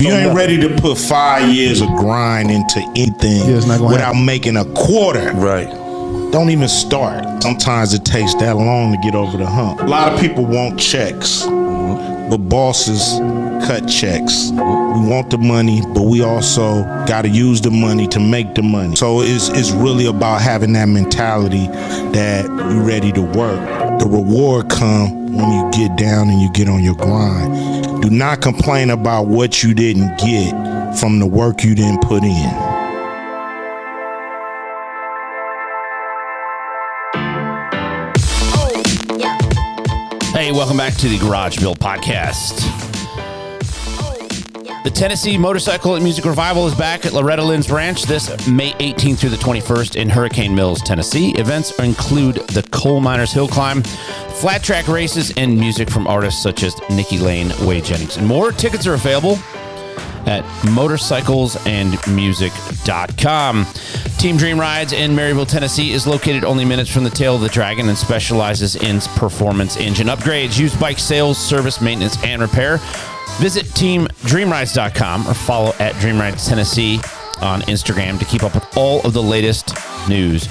You ain't ready to put five years of grind into anything Yeah, it's not gonna without making a quarter. Right. Don't even start. Sometimes it takes that long to get over the hump. A lot of people want checks, but bosses cut checks. We want the money, but we also got to use the money to make the money. So it's, it's really about having that mentality that you're ready to work. The reward come when you get down and you get on your grind. Do not complain about what you didn't get from the work you didn't put in. Oh, hey, welcome back to the Garage Built Podcast. The Tennessee Motorcycle and Music Revival is back at Loretta Lynn's Ranch this May 18th through the 21st in Hurricane Mills, Tennessee. Events include the Coal Miners Hill Climb, flat track races, and music from artists such as Nikki Lane, Whey Jennings, and more. Tickets are available at motorcyclesandmusic.com. Team Dream Rides in Maryville, Tennessee is located only minutes from the tail of the dragon and specializes in performance engine upgrades, used bike sales, service, maintenance, and repair. Visit teamdreamrides.com or follow at Dream Rides Tennessee on Instagram to keep up with all of the latest news.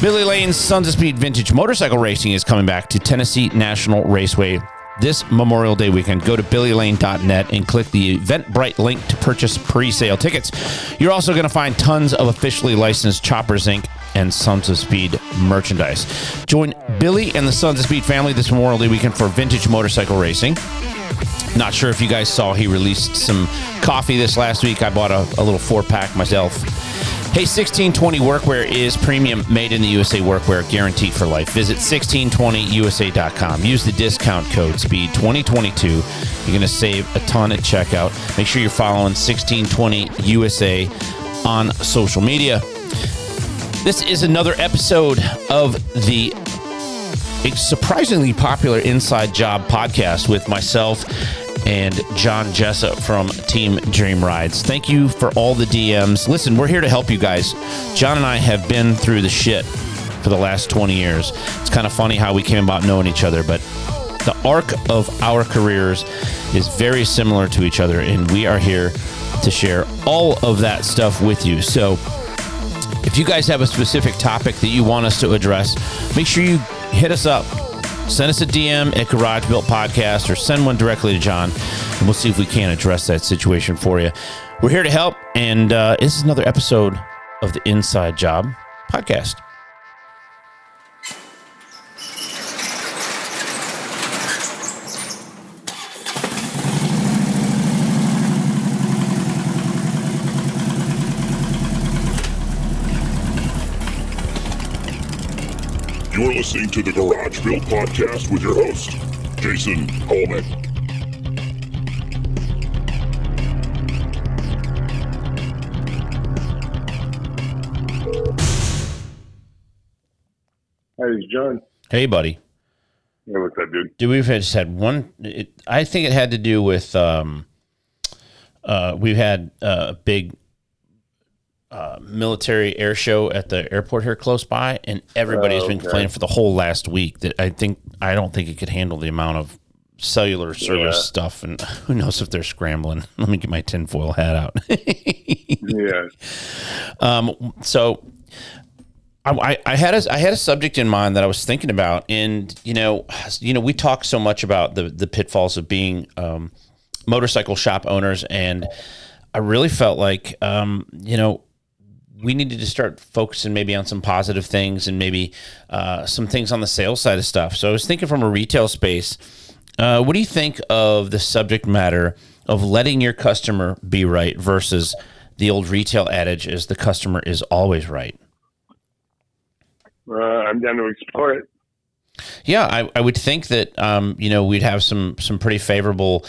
Billy Lane's Sons of Speed Vintage Motorcycle Racing is coming back to Tennessee National Raceway this Memorial Day weekend. Go to billylane.net and click the Eventbrite link to purchase pre-sale tickets. You're also going to find tons of officially licensed Choppers Inc. and Sons of Speed merchandise. Join Billy and the Sons of Speed family this Memorial Day weekend for vintage motorcycle racing. Not sure if you guys saw, he released some coffee this last week. I bought a, a little four pack myself. Hey, 1620 Workwear is premium made in the USA workwear guaranteed for life. Visit 1620USA.com. Use the discount code SPEED2022. You're going to save a ton at checkout. Make sure you're following 1620USA on social media. This is another episode of the surprisingly popular Inside Job podcast with myself and John Jessup from Team Dream Rides. Thank you for all the DMs. Listen, we're here to help you guys. John and I have been through the shit for the last 20 years. It's kind of funny how we came about knowing each other, but the arc of our careers is very similar to each other, and we are here to share all of that stuff with you. So, if you guys have a specific topic that you want us to address, make sure you hit us up. Send us a DM at Garage Built Podcast or send one directly to John, and we'll see if we can address that situation for you. We're here to help, and uh, this is another episode of the Inside Job Podcast. You're listening to the Garage Built Podcast with your host, Jason Hallman. Hey, it's John. Hey, buddy. Yeah, what's up, dude? Do we've had- just had one? It, I think it had to do with um, uh, we've had uh, a big uh, military air show at the airport here close by, and everybody's Oh, been okay. complaining for the whole last week that I think I don't think it could handle the amount of cellular service Yeah. stuff, and who knows if they're scrambling. Let me get my tinfoil hat out. Yeah. Um, so I, I, I had a I had a subject in mind that I was thinking about, and you know, you know, we talk so much about the the pitfalls of being um, motorcycle shop owners, and I really felt like um, you know we needed to start focusing maybe on some positive things and maybe uh, some things on the sales side of stuff. So I was thinking from a retail space. Uh, what do you think of the subject matter of letting your customer be right versus the old retail adage is the customer is always right? Uh, I'm down to explore it. Yeah, I, I would think that um, you know we'd have some some pretty favorable,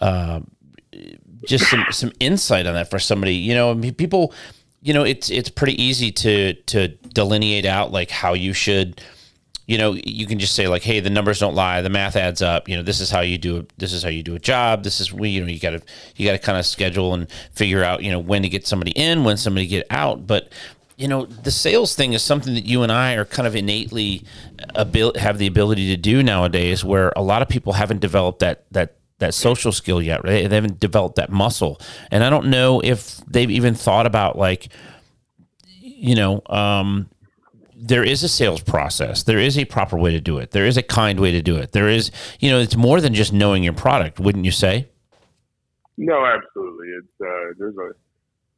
uh, just some some insight on that for somebody. You know, I mean, people, you know, it's it's pretty easy to to delineate out like how you should. You know, you can just say like, "Hey, the numbers don't lie. The math adds up. You know, this is how you do it. This is how you do a job. This is we. You know, you got to you got to kind of schedule and figure out. You know, when to get somebody in, when somebody get out. But you know the sales thing is something that you and I are kind of innately uh, abil- have the ability to do nowadays where a lot of people haven't developed that that that social skill yet. Right? They haven't developed that muscle, and I don't know if they've even thought about like, you know, um, there is a sales process. There is a proper way to do it. There is a kind way to do it. There is, you know, it's more than just knowing your product, wouldn't you say? No, absolutely. It's uh, there's a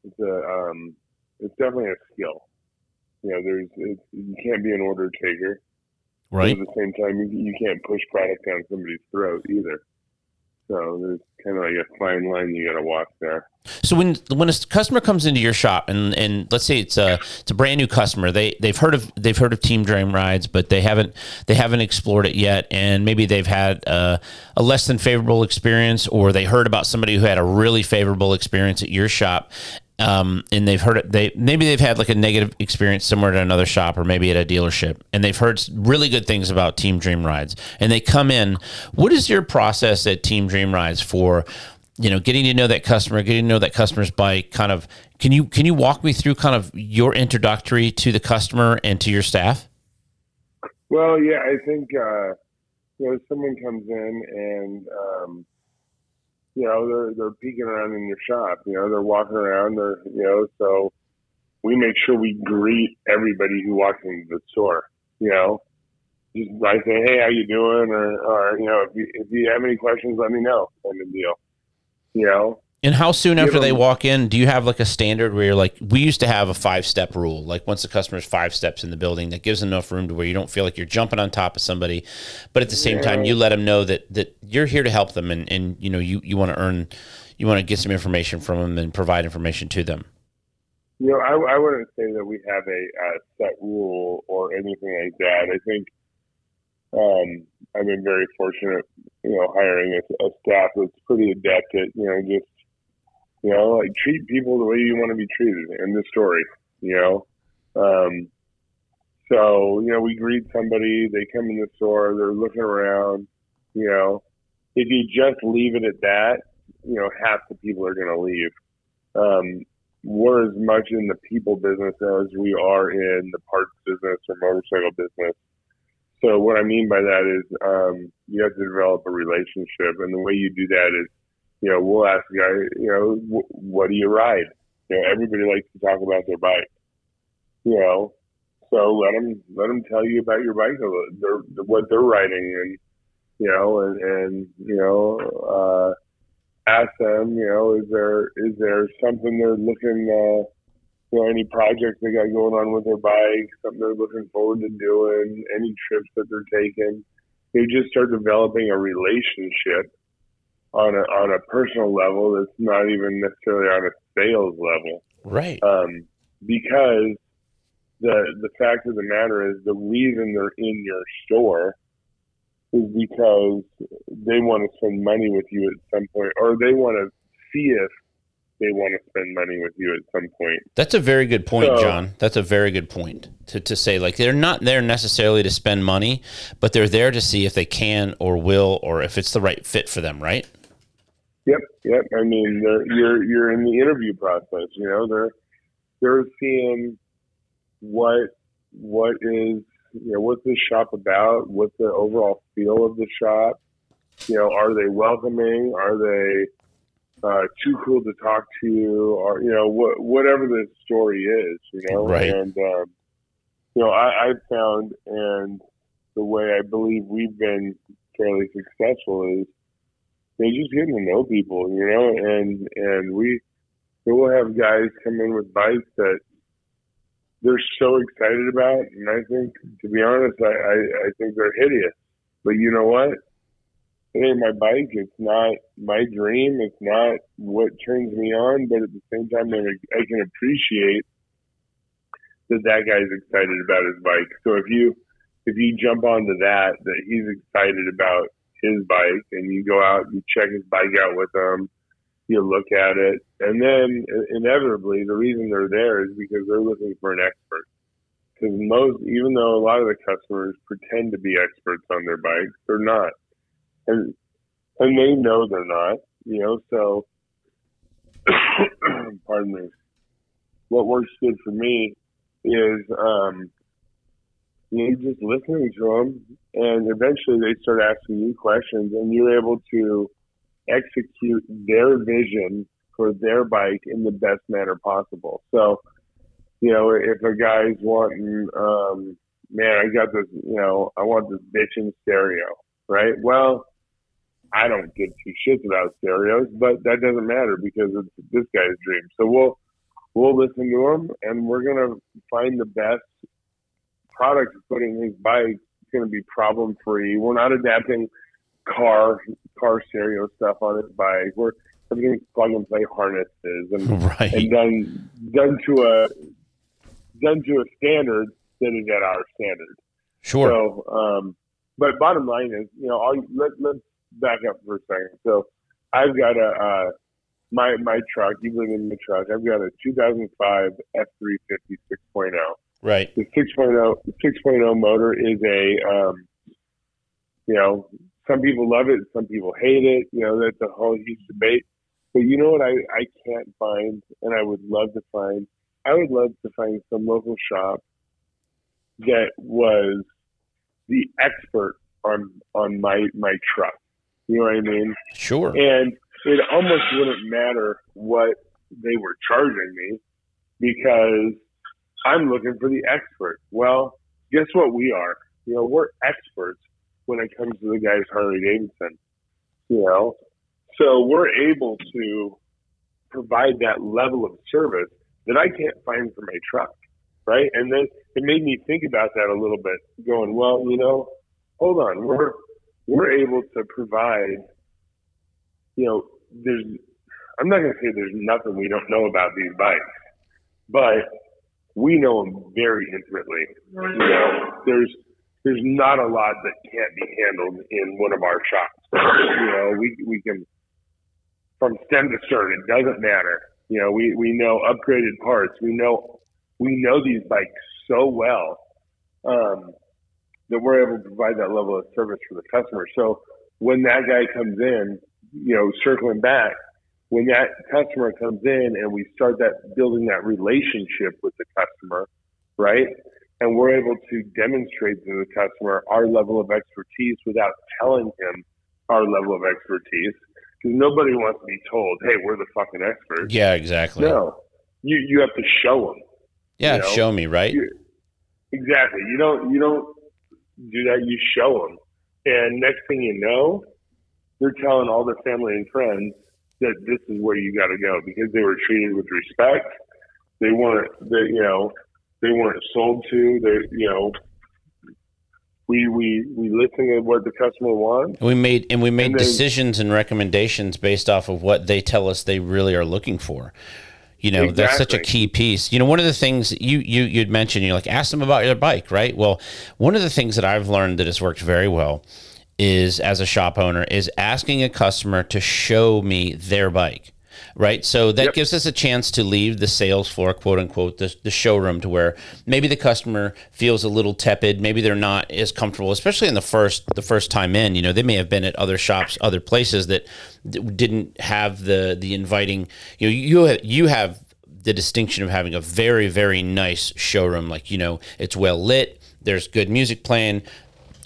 it's a um, it's definitely a skill. You know, there's it's, you can't be an order taker. Right. But at the same time, you, you can't push product down somebody's throat either. So there's kind of like a fine line you got to walk there. So when when a customer comes into your shop and, and let's say it's a it's a brand new customer they they've heard of they've heard of Team Dream Rides but they haven't they haven't explored it yet and maybe they've had a, a less than favorable experience or they heard about somebody who had a really favorable experience at your shop um, and they've heard it. They maybe they've had like a negative experience somewhere at another shop or maybe at a dealership, and they've heard really good things about Team Dream Rides. And they come in. What is your process at Team Dream Rides for, you know, getting to know that customer, getting to know that customer's bike? Kind of, can you can you walk me through kind of your introductory to the customer and to your staff? Well, yeah, I think uh, you know someone comes in and. Um, you know, they're they're peeking around in your shop. You know, they're walking around. They're you know, so we make sure we greet everybody who walks into the store. You know, just I say, hey, how you doing? Or or you know, if you if you have any questions, let me know. Kind of deal. You know, and how soon after they walk in, do you have like a standard where you're like, we used to have a five step rule. Like once the customer's five steps in the building, that gives enough room to where you don't feel like you're jumping on top of somebody, but at the same yeah. time, you let them know that that you're here to help them, and and you know you you want to earn, you want to get some information from them and provide information to them. You know, I, I wouldn't say that we have a, a set rule or anything like that. I think um, I've been very fortunate, you know, hiring a, a staff that's pretty adept at, you know, just you know, like treat people the way you want to be treated in the story. You know, um, so you know, we greet somebody. They come in the store. They're looking around. You know, if you just leave it at that, you know, half the people are going to leave. Um, we're as much in the people business as we are in the parts business or motorcycle business. So what I mean by that is um, you have to develop a relationship, and the way you do that is you know, we'll ask the guy, you know, what do you ride? You know, everybody likes to talk about their bike. You know, so let them let them tell you about your bike, their, what they're riding, and you know, and and you know, uh, ask them, you know, is there is there something they're looking, uh, you know, any projects they got going on with their bike, something they're looking forward to doing, any trips that they're taking. They just start developing a relationship on a on a personal level that's not even necessarily on a sales level. Right. Um, because the the fact of the matter is the reason they're in your store is because they want to spend money with you at some point, or they want to see if they want to spend money with you at some point. That's a very good point, so, John. That's a very good point to, to say like they're not there necessarily to spend money, but they're there to see if they can or will or if it's the right fit for them, right? Yep, yep. I mean, you're you're in the interview process. You know, they're they're seeing what what is you know what's the shop about, what's the overall feel of the shop. You know, are they welcoming? Are they uh, too cool to talk to? Or you know, what whatever the story is. You know, right. and um, you know, I, I've found and the way I believe we've been fairly successful is they just getting to know people, you know, and and we we'll have guys come in with bikes that they're so excited about, and I think, to be honest, I, I, I think they're hideous. But you know what? It ain't my bike. It's not my dream. It's not what turns me on. But at the same time, I can appreciate that that guy's excited about his bike. So if you if you jump onto that, that he's excited about his bike and you go out, you check his bike out with him, you look at it, and then inevitably the reason they're there is because they're looking for an expert. Because most, even though a lot of the customers pretend to be experts on their bikes, they're not, and and they know they're not. You know, so pardon me. What works good for me is um, you just listening to them, and eventually they start asking you questions, and you're able to execute their vision for their bike in the best manner possible. So, you know, if a guy's wanting, um, man, I got this, you know, I want this bitchin' stereo, right? Well, I don't give two shits about stereos, but that doesn't matter because it's this guy's dream. So we'll we'll listen to him, and we're gonna find the best product to put in his bike. It's gonna be problem free. We're not adapting car car stereo stuff on his bike. We're everything's plug and play harnesses and Right. and done done to a done to a standard that is at our standard. Sure. So, um, but bottom line is, you know, all, let, let's back up for a second. So, I've got a uh, my my truck. You live in the truck. I've got a 2005 F350 6.0. right. The 6.0 6.0 motor is a, um, you know, some people love it, some people hate it. You know, that's a whole huge debate. But you know what I, I can't find, and I would love to find? I would love to find some local shop that was the expert on on my my truck. You know what I mean? Sure. And it almost wouldn't matter what they were charging me because I'm looking for the expert. Well, guess what we are? You know, we're experts when it comes to the guys Harley Davidson. You know, so we're able to provide that level of service that I can't find for my truck, right? And then it made me think about that a little bit, going, well, you know, hold on, we're we're able to provide, you know, there's I'm not going to say there's nothing we don't know about these bikes, but we know them very intimately. You know, there's there's not a lot that can't be handled in one of our shops. You know, we we can from stem to stern. It doesn't matter. You know, we we know upgraded parts. We know we know these bikes so well um, that we're able to provide that level of service for the customer. So when that guy comes in, you know, circling back, when that customer comes in and we start that building that relationship with the customer, right? And we're able to demonstrate to the customer our level of expertise without telling him our level of expertise. Because nobody wants to be told, "Hey, we're the fucking experts." Yeah, exactly. No, you you have to show them. yeah, you know, show me, right? you- Exactly. You don't you don't do that. You show them, and next thing you know, they're telling all their family and friends that this is where you got to go because they were treated with respect. They weren't. They you know they weren't sold to. They you know. We, we we listen to what the customer wants. We made and we made And then- decisions and recommendations based off of what they tell us they really are looking for. You know, that's such a key piece. You know, one of the things you you you'd mentioned, you're like, ask them about your bike, right? Well, one of the things that I've learned that has worked very well is as a shop owner is asking a customer to show me their bike. Right. So that Yep. gives us a chance to leave the sales floor, quote unquote, the, the showroom to where maybe the customer feels a little tepid. Maybe they're not as comfortable, especially in the first the first time in. You know, they may have been at other shops, other places that didn't have the the inviting. You know, you have, you have the distinction of having a very very nice showroom. Like you know, it's well lit. There's good music playing.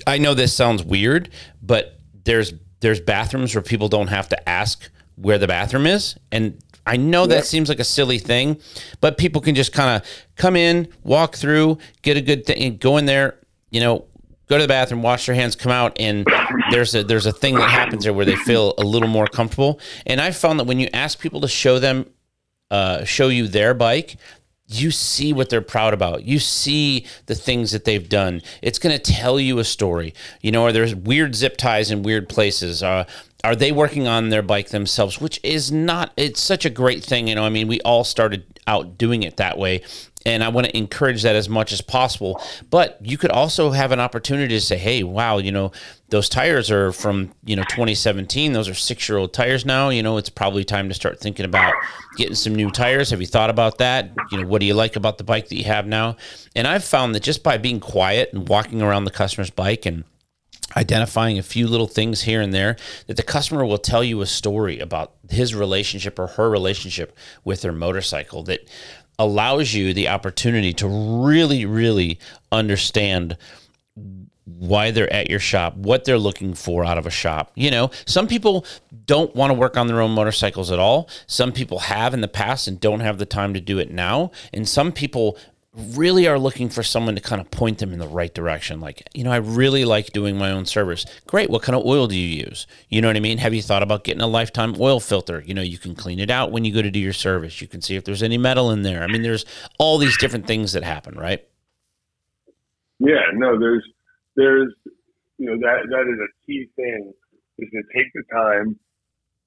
I know this sounds weird, but there's there's bathrooms where people don't have to ask where the bathroom is, and I know that seems like a silly thing, but people can just kind of come in, walk through, get a good thing, go in there, you know, go to the bathroom, wash their hands, come out, and there's a there's a thing that happens there where they feel a little more comfortable. And I found that when you ask people to show them uh, show you their bike, you see what they're proud about. You see the things that they've done. It's going to tell you a story. You know, are there weird zip ties in weird places? Uh, are they working on their bike themselves? Which is not, it's such a great thing. You know, I mean, we all started out doing it that way. And I want to encourage that as much as possible. But you could also have an opportunity to say, hey, wow, you know, those tires are from, you know, 2017. Those are six year old tires now. You know, it's probably time to start thinking about getting some new tires. Have you thought about that? You know, what do you like about the bike that you have now? And I've found that just by being quiet and walking around the customer's bike and identifying a few little things here and there that the customer will tell you a story about his relationship or her relationship with their motorcycle that allows you the opportunity to really really understand why they're at your shop, what they're looking for out of a shop. You know, some people don't want to work on their own motorcycles at all. Some people have in the past and don't have the time to do it now. And some people really are looking for someone to kind of point them in the right direction. Like, you know, I really like doing my own service. Great. What kind of oil do you use? You know what I mean? Have you thought about getting a lifetime oil filter? You know, you can clean it out when you go to do your service. You can see if there's any metal in there. I mean, there's all these different things that happen, right? Yeah, no, there's, there's, you know, that, that is a key thing is to take the time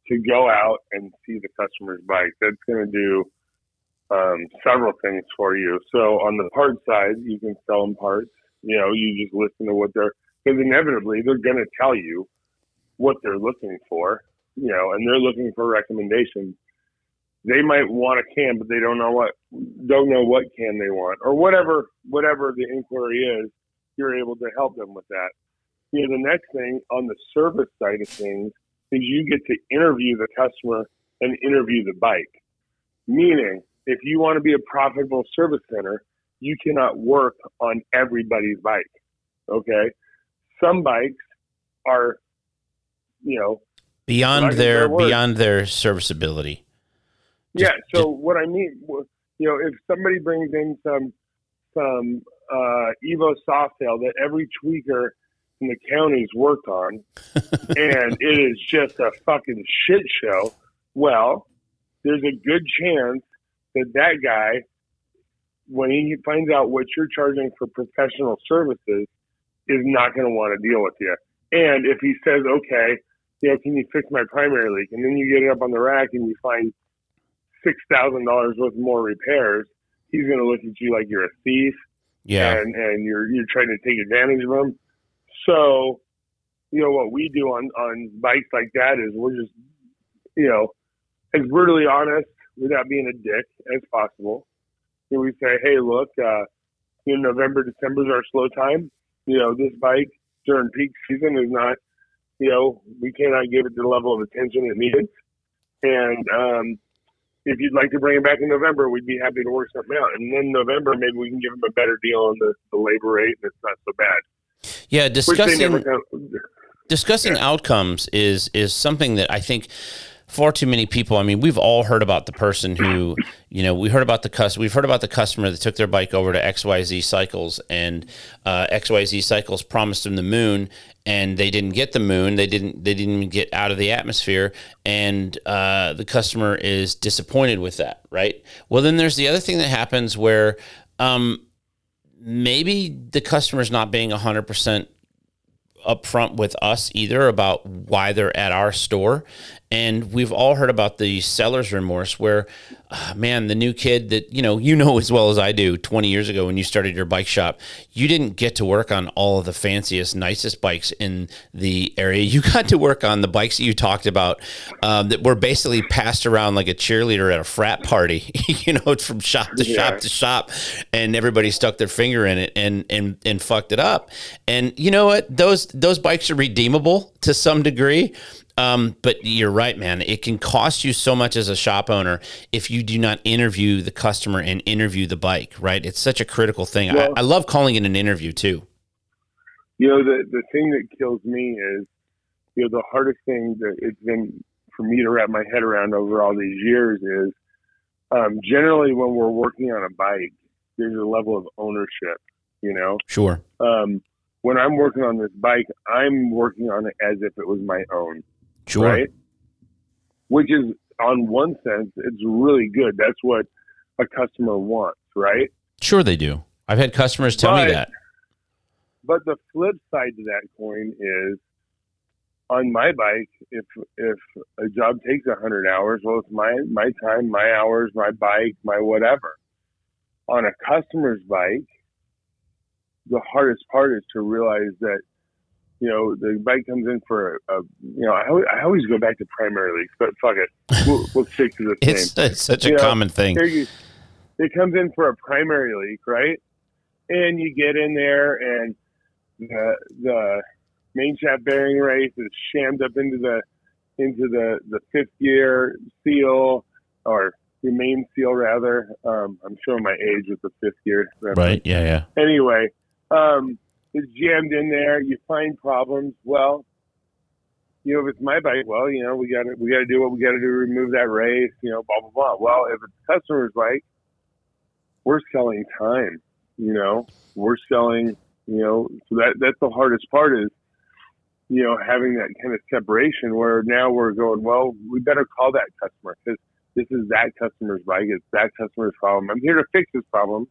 to go out and see the customer's bike. That's going to do, um, several things for you. So on the parts side, you can sell them parts. You know, you just listen to what they're because inevitably they're going to tell you what they're looking for. You know, and they're looking for recommendations. They might want a can, but they don't know what don't know what can they want or whatever whatever the inquiry is. You're able to help them with that. You know, the next thing on the service side of things is you get to interview the customer and interview the bike. Meaning, if you want to be a profitable service center, you cannot work on everybody's bike. Okay. Some bikes are, you know, beyond their their beyond their serviceability. Just- yeah. So what I mean, you know, if somebody brings in some, some, uh, Evo Softail that every tweaker in the county's worked on and it is just a fucking shit show, well, there's a good chance that that guy, when he finds out what you're charging for professional services, is not going to want to deal with you. And if he says, okay, you know, can you fix my primary leak? And then you get it up on the rack and you find six thousand dollars worth more repairs, he's going to look at you like you're a thief Yeah. and and you're you're trying to take advantage of them. So, you know what we do on on bikes like that is we're just, you know, as brutally honest without being a dick as possible. And we say, hey, look, uh, you know, November, December is our slow time. You know, this bike during peak season is not, you know, we cannot give it the level of attention it needs. And um, if you'd like to bring it back in November, we'd be happy to work something out. And then November, maybe we can give them a better deal on the, the labor rate, and it's not so bad. Yeah, discussing discussing outcomes is is something that I think far too many people. I mean, we've all heard about the person who, you know, we heard about the cus- We've heard about the customer that took their bike over to XYZ Cycles, and uh, XYZ Cycles promised them the moon, and they didn't get the moon. They didn't. They didn't get out of the atmosphere, and uh, the customer is disappointed with that. Right. Well, then there's the other thing that happens where. Um, maybe the customer's not being 100% upfront with us either about why they're at our store. And we've all heard about the seller's remorse where, uh, man, the new kid that, you know, you know as well as I do 20 years ago when you started your bike shop, you didn't get to work on all of the fanciest, nicest bikes in the area. You got to work on the bikes that you talked about um, that were basically passed around like a cheerleader at a frat party, you know, from shop to shop to shop and everybody stuck their finger in it and and and fucked it up. And you know what? Those those bikes are redeemable to some degree. Um, but you're right, man. It can cost you so much as a shop owner if you do not interview the customer and interview the bike, right? It's such a critical thing. Well- I, I love calling it an interview too. you know, the the thing that kills me is, you know, the hardest thing that it's been for me to wrap my head around over all these years is, um, generally when we're working on a bike, there's a level of ownership. You know, Sure. um, when I'm working on this bike, I'm working on it as if it was my own. Sure. right? Which is, on one sense, it's really good. That's what a customer wants, right? Sure, they do. I've had customers tell me that. But the flip side to that coin is, on my bike, if if a job takes a hundred hours, well, it's my my time, my hours, my bike, my whatever. On a customer's bike, the hardest part is to realize that you know the bike comes in for a, a you know I always, I always go back to primary leaks, but fuck it, we'll, we'll stick to the same. It's, it's such a know, common thing. You, it comes in for a primary leak, right? And you get in there, and the the main shaft bearing race is shammed up into the into the the fifth gear seal or the main seal rather. Um, I'm showing my age with the fifth gear. reference Right. Yeah. Yeah. anyway, um, it's jammed in there. You find problems. Well, you know, if it's my bike, well, you know, we got to we got to do what we got to do to remove that race. You know, blah blah blah. Well, if it's customer's bike, we're selling time. You know, we're selling. You know, so that that's the hardest part is, you know, having that kind of separation where now we're going. Well, we better call that customer because this is that customer's bike. It's that customer's problem. I'm here to fix this problem,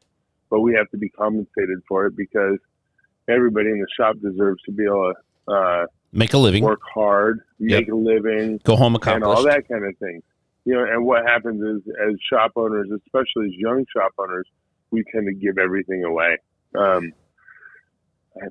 but we have to be compensated for it because everybody in the shop deserves to be able to uh, Make a living. work hard, Yep. make a living, Go home a cop and all that kind of thing. You know, and what happens is, as shop owners, especially as young shop owners, we tend to give everything away. Um,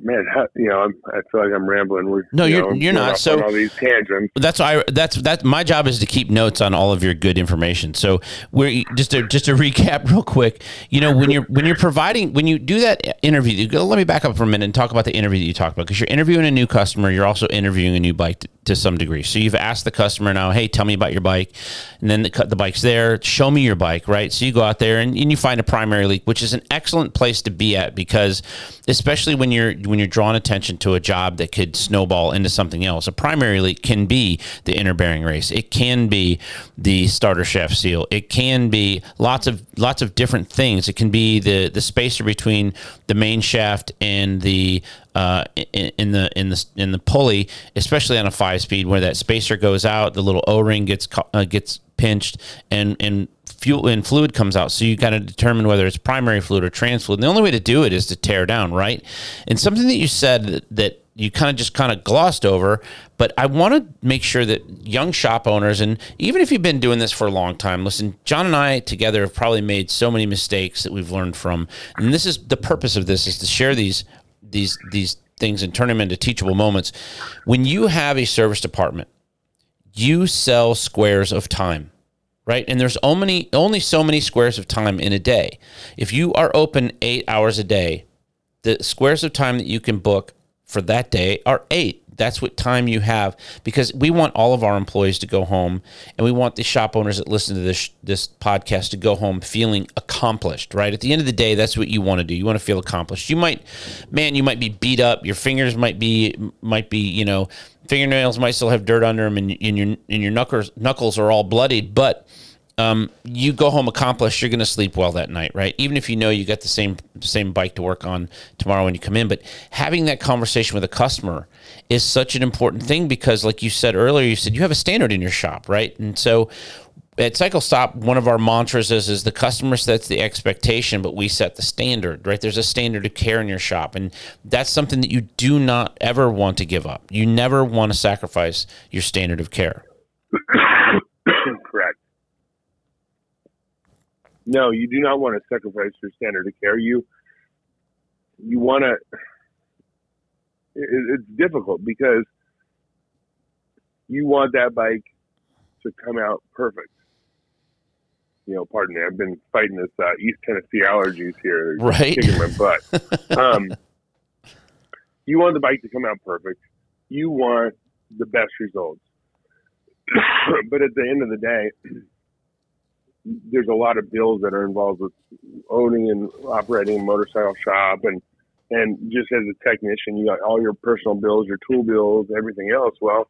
man, you know, I'm, I feel like I'm rambling. We're, No, you you're- know, you're not. So- all these tangents. that's why I, that's that my job is to keep notes on all of your good information. So we're just to just to recap real quick. You know when you're when you're providing when you do that interview, you go, let me back up for a minute and talk about the interview that you talked about because you're interviewing a new customer. You're also interviewing a new bike to, to some degree. So you've asked the customer now, hey, tell me about your bike, and then the, the bike's there. Show me your bike, right? So you go out there and, and you find a primary leak, which is an excellent place to be at because especially when you're when you're drawing attention to a job that could snowball into something else. A primary can be the inner bearing race. It can be the starter shaft seal. It can be lots of lots of different things. It can be the the spacer between the main shaft and the uh, in, in the in the in the pulley, especially on a five speed, where that spacer goes out, the little O ring gets uh, gets pinched, and and fuel and fluid comes out. So you got to determine whether it's primary fluid or trans fluid. And the only way to do it is to tear down, right? And something that you said that, that you kind of just kind of glossed over, but I want to make sure that young shop owners, and even if you've been doing this for a long time, listen, John and I together have probably made so many mistakes that we've learned from, and this is the purpose of this is to share these these these things and turn them into teachable moments. When you have a service department, you sell squares of time right? And there's only only so many squares of time in a day. If you are open eight hours a day, the squares of time that you can book for that day are eight. That's what time you have because we want all of our employees to go home, and we want the shop owners that listen to this this podcast to go home feeling accomplished. Right at the end of the day, that's what you want to do. You want to feel accomplished. You might, man, you might be beat up. Your fingers might be might be you know fingernails might still have dirt under them, and, and your and your knuckles knuckles are all bloodied, but um, you go home accomplished, you're going to sleep well that night, right? Even if you know you got the same same bike to work on tomorrow when you come in, but having that conversation with a customer is such an important thing because, like you said earlier, you said you have a standard in your shop, right? And so at Cycle Stop, one of our mantras is, is the customer sets the expectation, but we set the standard, right? There's a standard of care in your shop. And that's something that you do not ever want to give up. You never want to sacrifice your standard of care. Correct. No, you do not want to sacrifice your standard of care. You you want to. It, it's difficult because you want that bike to come out perfect. You know, pardon me. I've been fighting this uh, East Tennessee allergies here, They're Right. kicking my butt. um, you want the bike to come out perfect. You want the best results. but at the end of the day, there's a lot of bills that are involved with owning and operating a motorcycle shop and and just as a technician you got all your personal bills your tool bills everything else. Well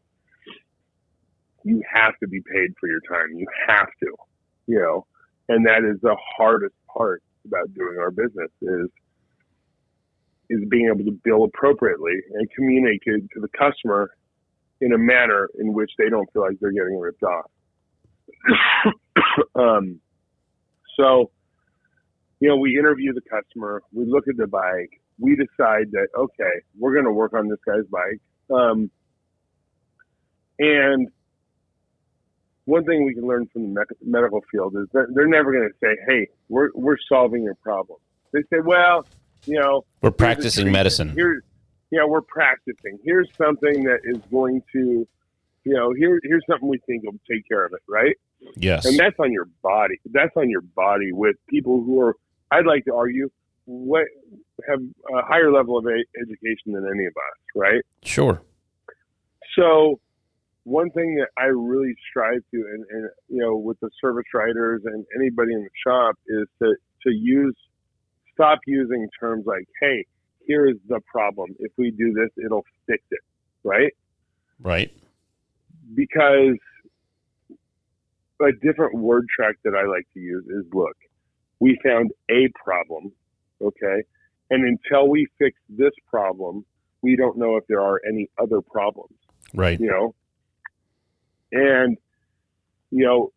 you have to be paid for your time. You have to you know and that is the hardest part about doing our business is is being able to bill appropriately and communicate to the customer in a manner in which they don't feel like they're getting ripped off um, so, you know, we interview the customer, we look at the bike, we decide that okay, we're going to work on this guy's bike. Um, and one thing we can learn from the me- medical field is that they're never going to say, "Hey, we're we're solving your problem." They say, "Well, you know, We're practicing medicine. Here's, yeah, we're practicing. Here's something that is going to, you know, here here's something we think will take care of it, right? Yes. and that's on your body. That's on your body with people who are, I'd like to argue, what have a higher level of education than any of us, right? Sure. So, one thing that I really strive to, and, and you know, with the service writers and anybody in the shop, is to to use, stop using terms like, "Hey, here is the problem. If we do this, it'll fix it, right? Right. Because a different word track that I like to use is look, we found a problem, okay? And until we fix this problem, we don't know if there are any other problems, Right. you know? And, you know,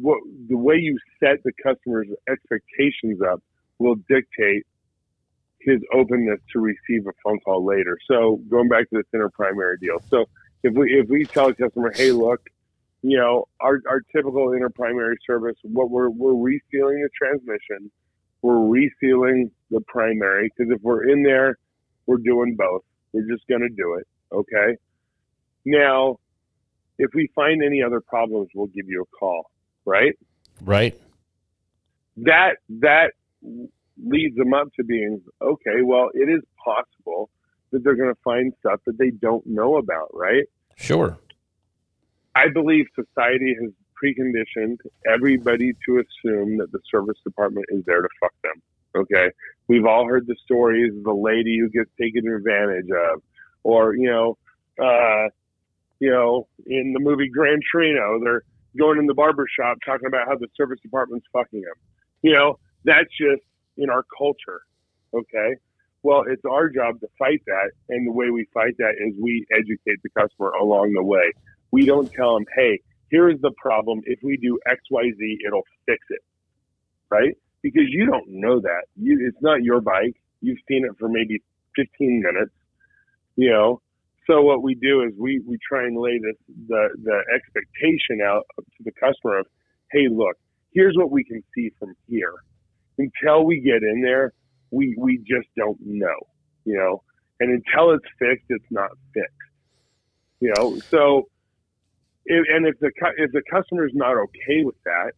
what the way you set the customer's expectations up will dictate his openness to receive a phone call later. So going back to the center primary deal. So if we if we tell a customer, hey, look, you know, our, our typical inner primary service, what we're we're resealing the transmission, we're resealing the primary because if we're in there, we're doing both. We're just going to do it. Okay. Now, if we find any other problems, we'll give you a call. Right. Right. That that leads them up to being okay. Well, it is possible that they're going to find stuff that they don't know about. Right. Sure. I believe society has preconditioned everybody to assume that the service department is there to fuck them. Okay. We've all heard the stories of the lady who gets taken advantage of, or, you know, uh, you know, in the movie Gran Torino, they're going in the barber shop talking about how the service department's fucking them. You know, that's just in our culture. Okay. Well, it's our job to fight that. And the way we fight that is we educate the customer along the way. We don't tell them, hey, here's the problem. If we do XYZ, it'll fix it. Right? Because you don't know that. You, it's not your bike. You've seen it for maybe 15 minutes. You know, so what we do is we, we try and lay this the, the expectation out to the customer of, hey, look, here's what we can see from here. Until we get in there, we we just don't know, you know. And until it's fixed, it's not fixed, you know. So, if, and if the if the customer's not okay with that,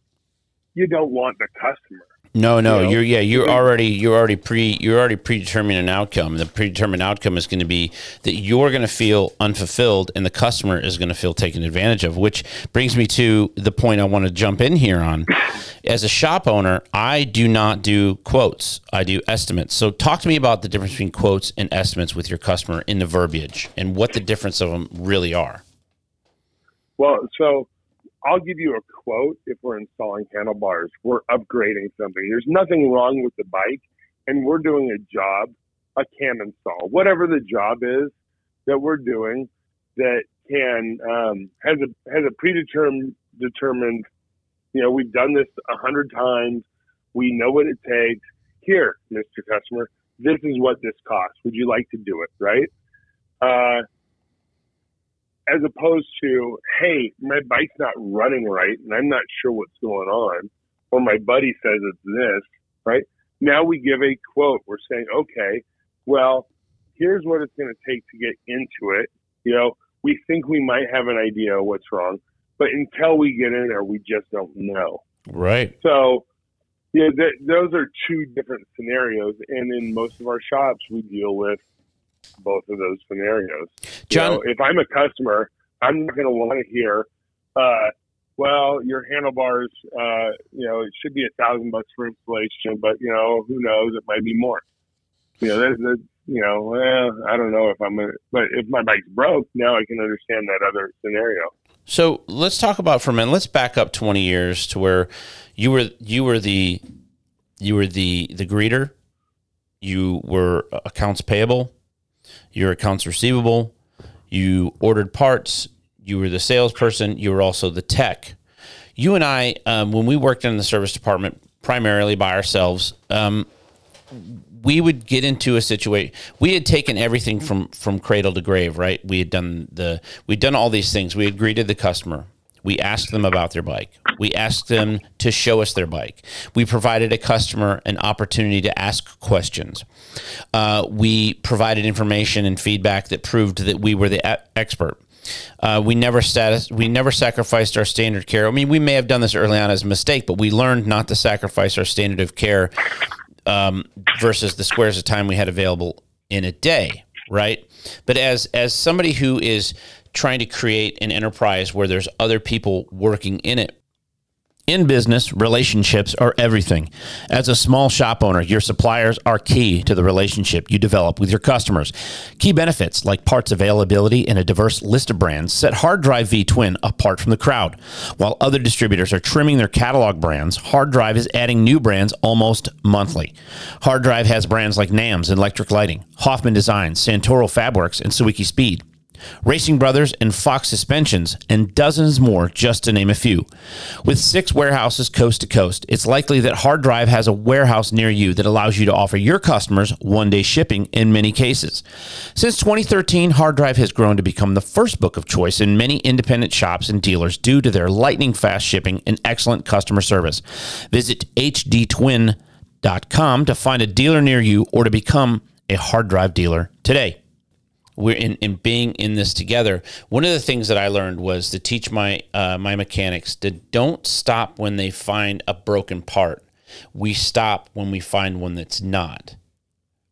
you don't want the customer. No, no, You know, you're yeah, you're already you're already pre you're already predetermining an outcome. The predetermined outcome is going to be that you're going to feel unfulfilled, and the customer is going to feel taken advantage of. Which brings me to the point I want to jump in here on. As a shop owner, I do not do quotes; I do estimates. So, talk to me about the difference between quotes and estimates with your customer in the verbiage, and what the difference of them really are. Well, so I'll give you a quote if we're installing handlebars. We're upgrading something. There's nothing wrong with the bike, and we're doing a job, a cam install, whatever the job is that we're doing that can um, has a has a predetermined determined. You know, we've done this a hundred times. We know what it takes. Here, Mr. Customer, this is what this costs. Would you like to do it? Right? Uh, as opposed to, hey, my bike's not running right and I'm not sure what's going on, or my buddy says it's this, right? Now we give a quote. We're saying, okay, well, here's what it's going to take to get into it. You know, we think we might have an idea of what's wrong, but until we get in there, we just don't know. Right. So, yeah, th- those are two different scenarios. And in most of our shops, we deal with both of those scenarios. You John- know, if I'm a customer, I'm not going to want to hear, uh, well, your handlebars, uh, you know, it should be a thousand bucks for installation, but you know, who knows? It might be more. You know, that, that you know, well, I don't know if I'm gonna, but if my bike's broke, now I can understand that other scenario. So let's talk about for a minute. Let's back up twenty years to where you were you were the you were the the greeter, you were accounts payable, your accounts receivable, you ordered parts, you were the salesperson, you were also the tech. You and I, um, when we worked in the service department primarily by ourselves, um, we would get into a situation we had taken everything from from cradle to grave right? We had done the we'd done all these things. We had greeted the customer. We asked them about their bike. We asked them to show us their bike. We provided a customer an opportunity to ask questions. Uh, we provided information and feedback that proved that we were the e- expert. Uh, we never status we never sacrificed our standard care. I mean, we may have done this early on as a mistake, but we learned not to sacrifice our standard of care um, versus the squares of time we had available in a day, right? But as as somebody who is trying to create an enterprise where there's other people working in it, In business, relationships are everything. As a small shop owner, your suppliers are key to the relationship you develop with your customers. Key benefits like parts availability and a diverse list of brands set Hard Drive V Twin apart from the crowd. While other distributors are trimming their catalog brands, Hard Drive is adding new brands almost monthly. Hard Drive has brands like NAMZ Electric Lighting, Hoffman Designs, Santoro Fabworks, and Sawicki Speed. Racing Brothers, and Fox Suspensions, and dozens more, just to name a few. With six warehouses coast to coast, it's likely that Hard Drive has a warehouse near you that allows you to offer your customers one day shipping in many cases. Since 2013, Hard Drive has grown to become the first book of choice in many independent shops and dealers due to their lightning fast shipping and excellent customer service. Visit hdtwin.com to find a dealer near you or to become a hard drive dealer today we're in, in being in this together. One of the things that I learned was to teach my uh, my mechanics to don't stop when they find a broken part. We stop when we find one that's not.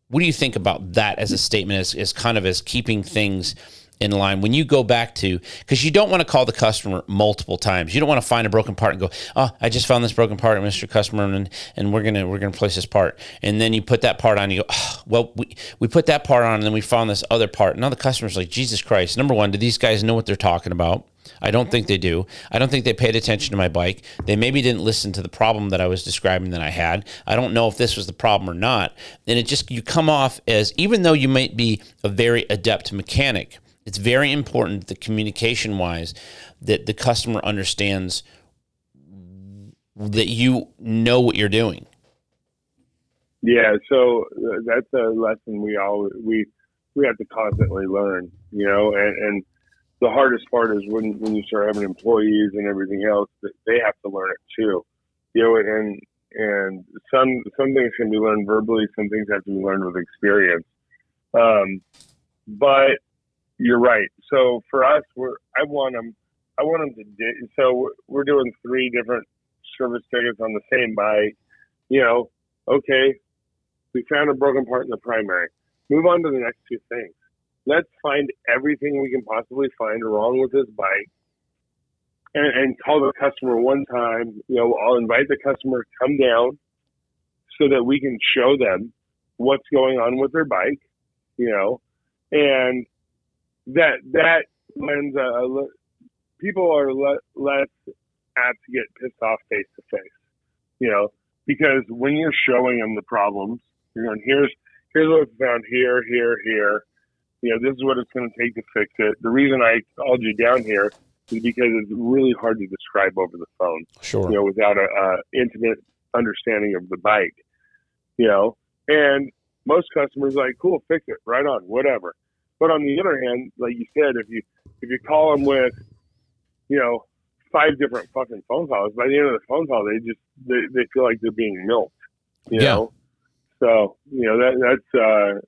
What do you think about that as a statement, as, as kind of as keeping things in line when you go back to because you don't want to call the customer multiple times you don't want to find a broken part and go oh i just found this broken part mr customer and, and we're gonna we're gonna place this part and then you put that part on you go oh, well we, we put that part on and then we found this other part now the customer's like jesus christ number one do these guys know what they're talking about I don't think they do. I don't think they paid attention to my bike. They maybe didn't listen to the problem that I was describing that I had. I don't know if this was the problem or not. And it just, you come off as, even though you might be a very adept mechanic, it's very important that communication wise that the customer understands that you know what you're doing. Yeah, so uh, that's a lesson we all we we have to constantly learn, you know, and, and the hardest part is when when you start having employees and everything else that they have to learn it too, you know, and and some some things can be learned verbally, some things have to be learned with experience. Um, but you're right. So for us, we're I want them. I want them to. Di- so we're doing three different service tickets on the same bike. You know, okay, we found a broken part in the primary. Move on to the next two things. Let's find everything we can possibly find wrong with this bike, and, and call the customer one time. You know, I'll invite the customer to come down so that we can show them what's going on with their bike. You know, and that that lends a, a people are le- less apt to get pissed off face to face, you know, because when you're showing them the problems, you're going, here's here's what we found here, here, here. You know, this is what it's going to take to fix it. The reason I called you down here is because it's really hard to describe over the phone. Sure. You know, without a, a intimate understanding of the bike. You know, and most customers like, cool, fix it, right on, whatever. But on the other hand, like you said, if you if you call them with, you know, five different fucking phone calls, by the end of the phone call, they just they, they feel like they're being milked. You Yeah. know, so you know that that's uh,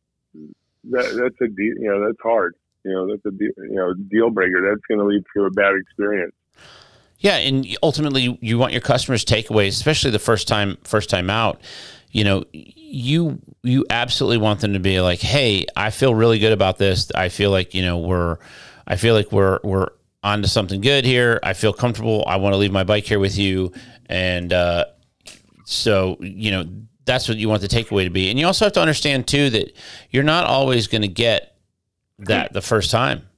that that's a deal. You know, that's hard. You know, that's a deal, you know deal breaker. That's going to lead to a bad experience. Yeah, and ultimately, you want your customers' takeaways, especially the first time first time out. You know, you you absolutely want them to be like, "Hey, I feel really good about this. I feel like you know we're, I feel like we're we're onto something good here. I feel comfortable. I want to leave my bike here with you." And uh, so, you know, that's what you want the takeaway to be. And you also have to understand too that you're not always going to get that the first time.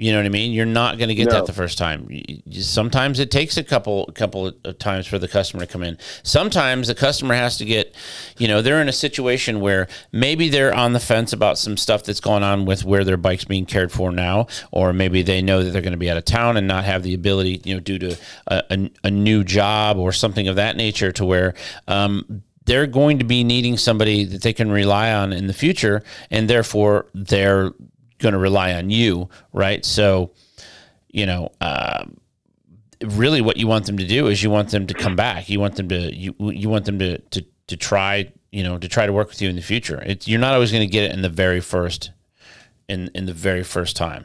You know what I mean? You're not going to get No. that the first time. Sometimes it takes a couple couple of times for the customer to come in. Sometimes the customer has to get, you know, they're in a situation where maybe they're on the fence about some stuff that's going on with where their bike's being cared for now, or maybe they know that they're going to be out of town and not have the ability, you know, due to a, a, a new job or something of that nature, to where um, they're going to be needing somebody that they can rely on in the future, and therefore they're going to rely on you, right? So, you know, uh, really, what you want them to do is you want them to come back. You want them to you you want them to to to try you know to try to work with you in the future. You're not always going to get it in the very first in in the very first time.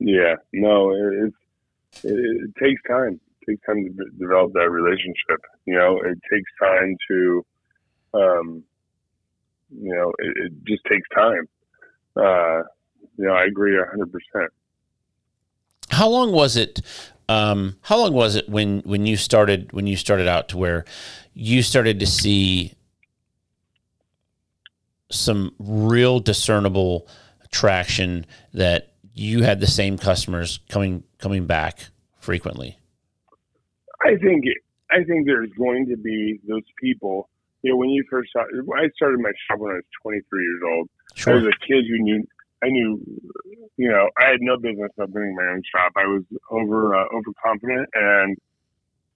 Yeah, no, it, it, it takes time. It takes time to de- develop that relationship. You know, it takes time to, um, you know, it, it just takes time. Uh, you know, I agree a hundred percent. How long was it? Um, how long was it when when you started when you started out to where you started to see some real discernible traction that you had the same customers coming coming back frequently? I think I think there's going to be those people. You know, when you first started, I started my shop when I was 23 years old. I was a kid who knew I knew, you know, I had no business opening my own shop. I was over uh, overconfident and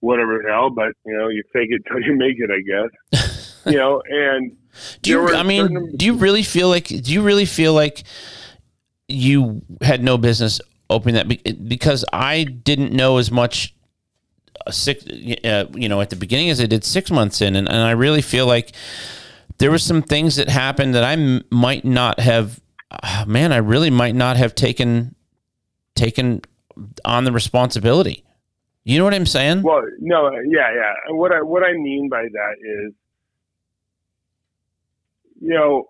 whatever the hell, but you know, you fake it till you make it, I guess. you know, and do you? I mean, certain... do you really feel like? Do you really feel like you had no business opening that? Because I didn't know as much uh, six, uh, you know, at the beginning as I did six months in, and, and I really feel like there were some things that happened that I m- might not have uh, man, I really might not have taken taken on the responsibility. You know what I'm saying? Well, no, yeah, yeah. What I what I mean by that is, you know,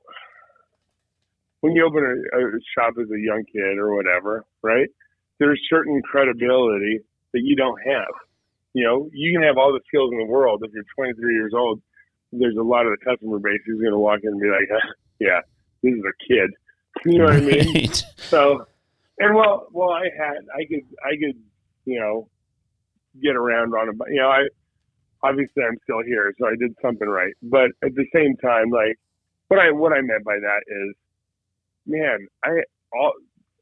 when you open a, a shop as a young kid or whatever, right? There's certain credibility that you don't have. You know, you can have all the skills in the world. If you're 23 years old, there's a lot of the customer base who's going to walk in and be like, "Yeah, this is a kid." You know what. I mean? So, and well, well, I had, I could, I could, you know, get around on a, you know, I obviously I'm still here, so I did something right. But at the same time, like, what I what I meant by that is, man, I all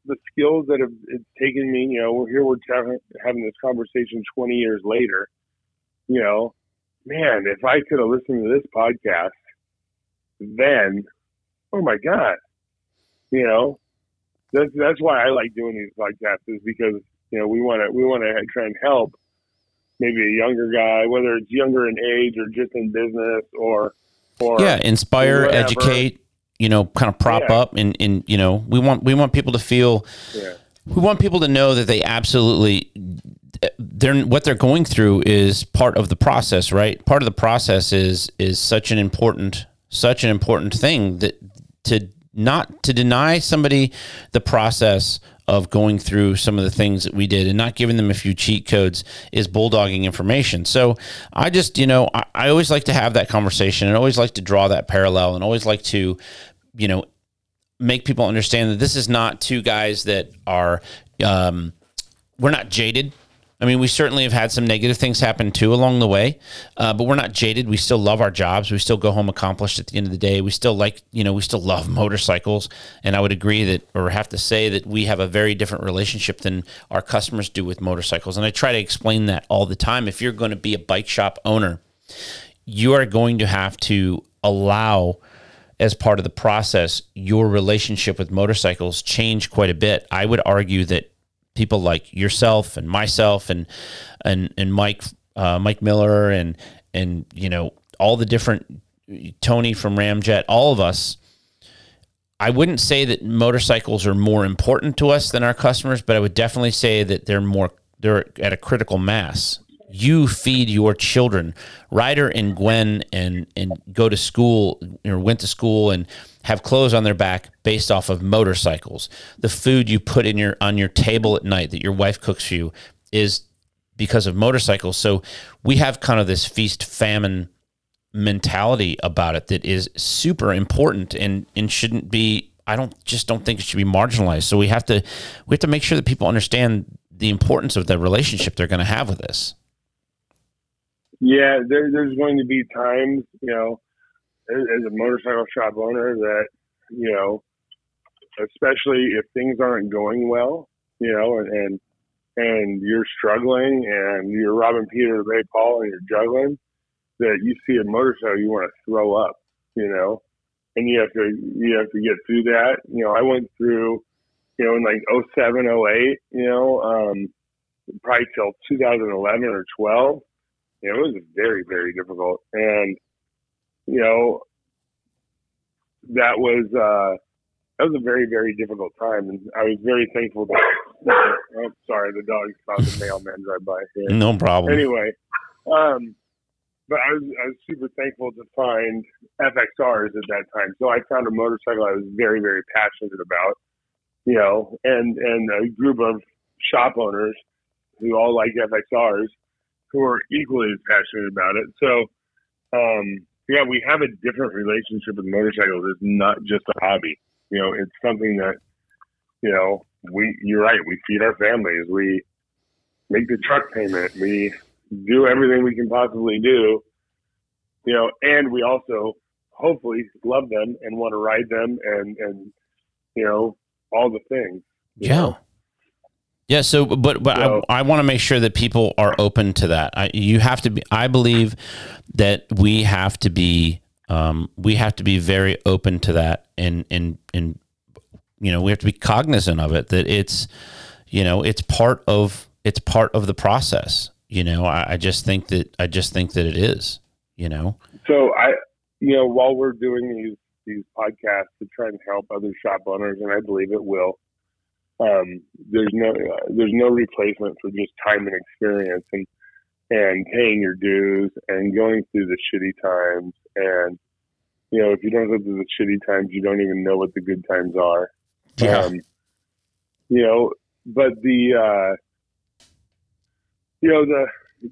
the skills that have it's taken me. You know, we're here, we're having, having this conversation 20 years later. You know, man, if I could have listened to this podcast then, oh my god, you know, that's that's why I like doing these podcasts is because you know we want to we want to try and help maybe a younger guy, whether it's younger in age or just in business or or yeah, inspire, whatever. educate, you know, kind of prop yeah. up, and and you know we want we want people to feel. Yeah. We want people to know that they absolutely they're what they're going through is part of the process, right? Part of the process is is such an important such an important thing that to not to deny somebody the process of going through some of the things that we did and not giving them a few cheat codes is bulldogging information. So I just, you know, I, I, always like to have that conversation and always like to draw that parallel and always like to, you know, make people understand that this is not two guys that are, um, we're not jaded I mean, we certainly have had some negative things happen too along the way, uh, but we're not jaded. We still love our jobs. We still go home accomplished at the end of the day. We still like, you know, we still love motorcycles. And I would agree that, or have to say that we have a very different relationship than our customers do with motorcycles. And I try to explain that all the time. If you're going to be a bike shop owner, you are going to have to allow as part of the process your relationship with motorcycles change quite a bit. I would argue that people like yourself and myself and and and Mike uh, Mike Miller and and you know all the different Tony from Ramjet, all of us. I wouldn't say that motorcycles are more important to us than our customers, but I would definitely say that they're more they're at a critical mass. You feed your children. Ryder and Gwen and and go to school or went to school and have clothes on their back based off of motorcycles. The food you put in your on your table at night that your wife cooks for you is because of motorcycles. So we have kind of this feast famine mentality about it that is super important and and shouldn't be I don't just don't think it should be marginalized. So we have to we have to make sure that people understand the importance of the relationship they're going to have with this. Yeah, there, there's going to be times, you know, as a motorcycle shop owner that you know, especially if things aren't going well, you know, and and, and you're struggling and you're robbing Peter pay Paul and you're juggling, that you see a motorcycle you want to throw up, you know, and you have to you have to get through that. You know, I went through, you know, in like 07, 08, you know, um, probably till 2011 or 12. You know, it was very, very difficult. And you know, that was uh, that was a very very difficult time, and I was very thankful. That, oh, sorry, the dog saw the mailman drive by. Here. No problem. Anyway, um, but I was I was super thankful to find FXRs at that time. So I found a motorcycle I was very very passionate about, you know, and and a group of shop owners who all like FXRs who are equally as passionate about it. So, um, yeah, we have a different relationship with motorcycles. It's not just a hobby. You know, it's something that, you know, we, you're right. We feed our families. We make the truck payment. We do everything we can possibly do, you know, and we also hopefully love them and want to ride them and, and, you know, all the things. Yeah. Know? Yeah. So, but but so, I, I want to make sure that people are open to that. I, you have to be. I believe that we have to be. Um, we have to be very open to that, and and and you know we have to be cognizant of it. That it's you know it's part of it's part of the process. You know, I, I just think that I just think that it is. You know. So I, you know, while we're doing these these podcasts to try and help other shop owners, and I believe it will um, there's no uh, there's no replacement for just time and experience and and paying your dues and going through the shitty times. And you know if you don't go through the shitty times you don't even know what the good times are. Yeah. Um, you know but the uh, you know the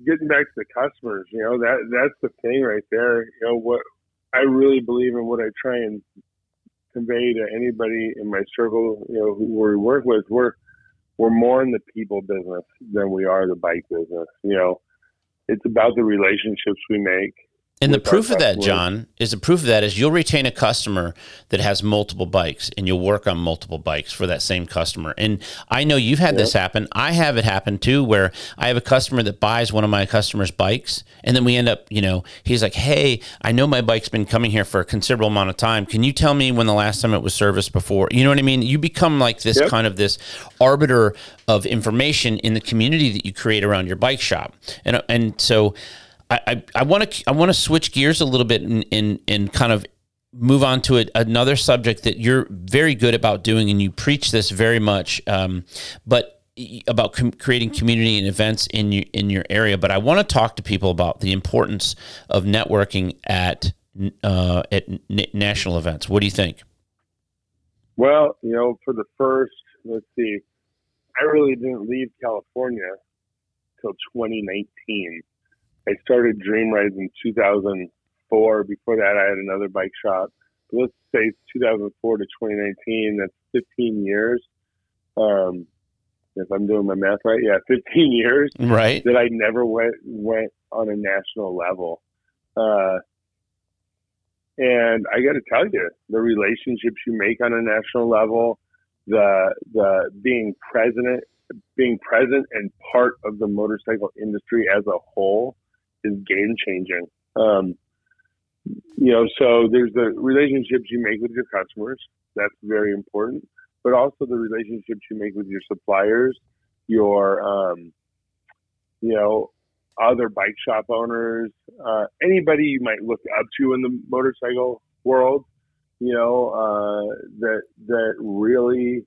getting back to the customers you know that that's the thing right there. You know what I really believe in what I try and convey to anybody in my circle, you know, who we work with, we're we're more in the people business than we are the bike business. You know, it's about the relationships we make. And the proof of that, John, is the proof of that is you'll retain a customer that has multiple bikes and you'll work on multiple bikes for that same customer. And I know you've had yep. this happen. I have it happen too, where I have a customer that buys one of my customers' bikes. And then we end up, you know, he's like, Hey, I know my bike's been coming here for a considerable amount of time. Can you tell me when the last time it was serviced before? You know what I mean? You become like this yep. kind of this arbiter of information in the community that you create around your bike shop. And, and so, I I want to I want to switch gears a little bit and and, and kind of move on to a, another subject that you're very good about doing, and you preach this very much. Um, but about com- creating community and events in your in your area. But I want to talk to people about the importance of networking at uh, at n- national events. What do you think? Well, you know, for the first, let's see, I really didn't leave California till 2019. I started Dream Rides in 2004. Before that, I had another bike shop. But let's say 2004 to 2019. That's 15 years. Um, if I'm doing my math right, yeah, 15 years. Right. That I never went went on a national level. Uh, and I got to tell you, the relationships you make on a national level, the the being present, being present and part of the motorcycle industry as a whole, is game changing. Um, you know, so there's the relationships you make with your customers. That's very important, but also the relationships you make with your suppliers, your, um, you know, other bike shop owners, uh, anybody you might look up to in the motorcycle world, you know, uh, that that really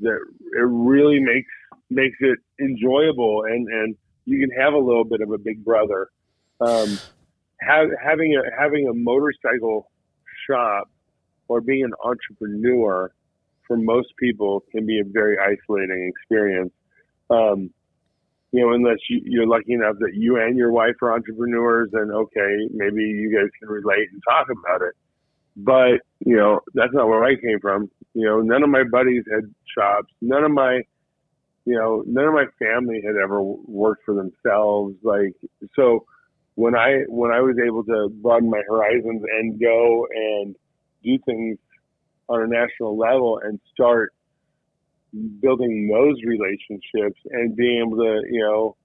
that it really makes makes it enjoyable and and you can have a little bit of a big brother. Um, have, having a having a motorcycle shop or being an entrepreneur for most people can be a very isolating experience. Um, you know, unless you, you're lucky enough that you and your wife are entrepreneurs, then okay, maybe you guys can relate and talk about it. But you know, that's not where I came from. You know, none of my buddies had shops. None of my you know, none of my family had ever worked for themselves. Like, so when I, when I was able to broaden my horizons and go and do things on a national level and start building those relationships and being able to, you know,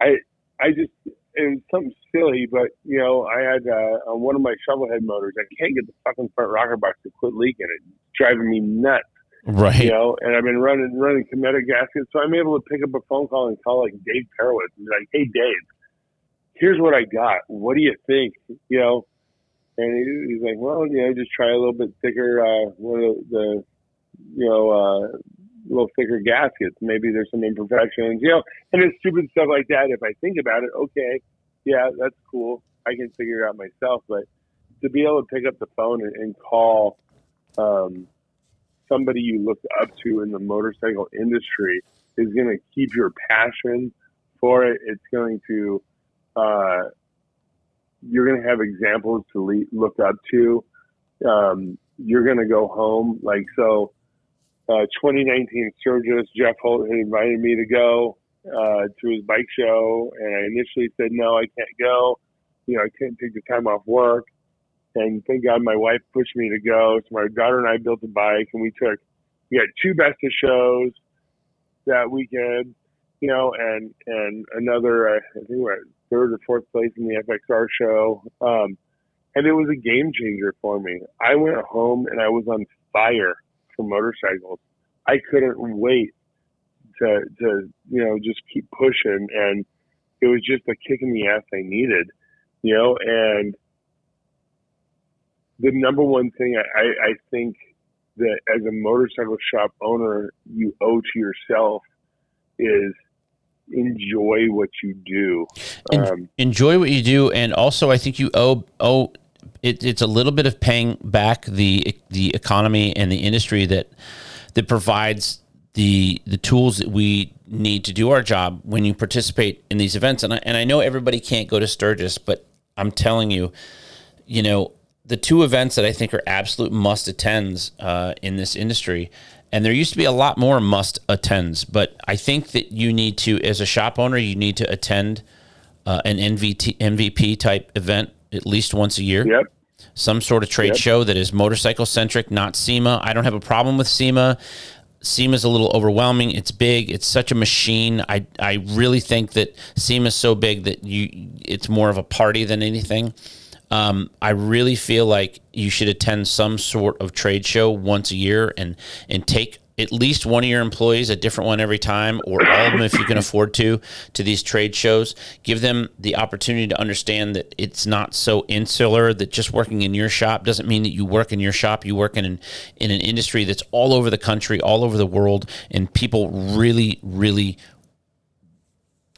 I, I just, it was something silly, but you know, I had uh, on one of my shovelhead motors, I can't get the fucking front rocker box to quit leaking. It's driving me nuts. Right. You know, and I've been running running Cometic gaskets, so I'm able to pick up a phone call and call like Dave Perewitz and be like, "Hey, Dave, here's what I got. What do you think?" You know, and he, he's like, "Well, you know, just try a little bit thicker, uh, one of the, you know, uh, little thicker gaskets. Maybe there's some imperfections, you know, and it's stupid stuff like that. If I think about it, okay, yeah, that's cool. I can figure it out myself, but to be able to pick up the phone and, and call." Um, somebody you look up to in the motorcycle industry is going to keep your passion for it. It's going to, uh, you're going to have examples to le- look up to. Um, you're going to go home. Like, so, uh, 2019 Sturgis, Jeff Holt had invited me to go uh, to his bike show, and I initially said, no, I can't go. You know, I couldn't take the time off work. And thank God my wife pushed me to go. So my daughter and I built a bike, and we took, we had two best of shows that weekend, you know, and and another, uh, I think we're third or fourth place in the FXR show. Um, and it was a game changer for me. I went home and I was on fire for motorcycles. I couldn't wait to to you know just keep pushing, and it was just a kick in the ass I needed, you know. And the number one thing I, I, I think that as a motorcycle shop owner you owe to yourself is enjoy what you do. Um, enjoy what you do, and also I think you owe owe it, it's a little bit of paying back the the economy and the industry that that provides the the tools that we need to do our job when you participate in these events. And I, and I know everybody can't go to Sturgis, but I'm telling you, you know, the two events that I think are absolute must attends uh, in this industry. And there used to be a lot more must attends, but I think that you need to, as a shop owner, you need to attend uh, an NVT, MVP type event at least once a year. Yep. Some sort of trade yep. show that is motorcycle centric, not SEMA. I don't have a problem with SEMA. SEMA is a little overwhelming. It's big. It's such a machine. I I really think that SEMA is so big that you it's more of a party than anything. Um, I really feel like you should attend some sort of trade show once a year and and take at least one of your employees, a different one every time, or all of them if you can afford to, to these trade shows. Give them the opportunity to understand that it's not so insular that just working in your shop doesn't mean that you work in your shop. You work in an, in an industry that's all over the country, all over the world, and people really, really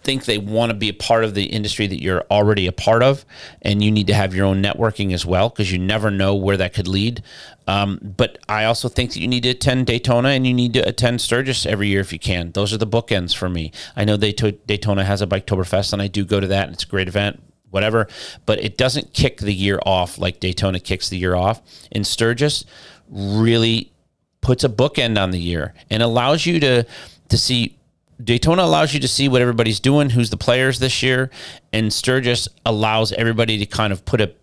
think they want to be a part of the industry that you're already a part of, and you need to have your own networking as well because you never know where that could lead. Um, but I also think that you need to attend Daytona and you need to attend Sturgis every year if you can. Those are the bookends for me. I know Daytona has a Biketoberfest, and I do go to that. And it's a great event, whatever. But it doesn't kick the year off like Daytona kicks the year off. And Sturgis really puts a bookend on the year and allows you to to see Daytona allows you to see what everybody's doing, who's the players this year, and Sturgis allows everybody to kind of put a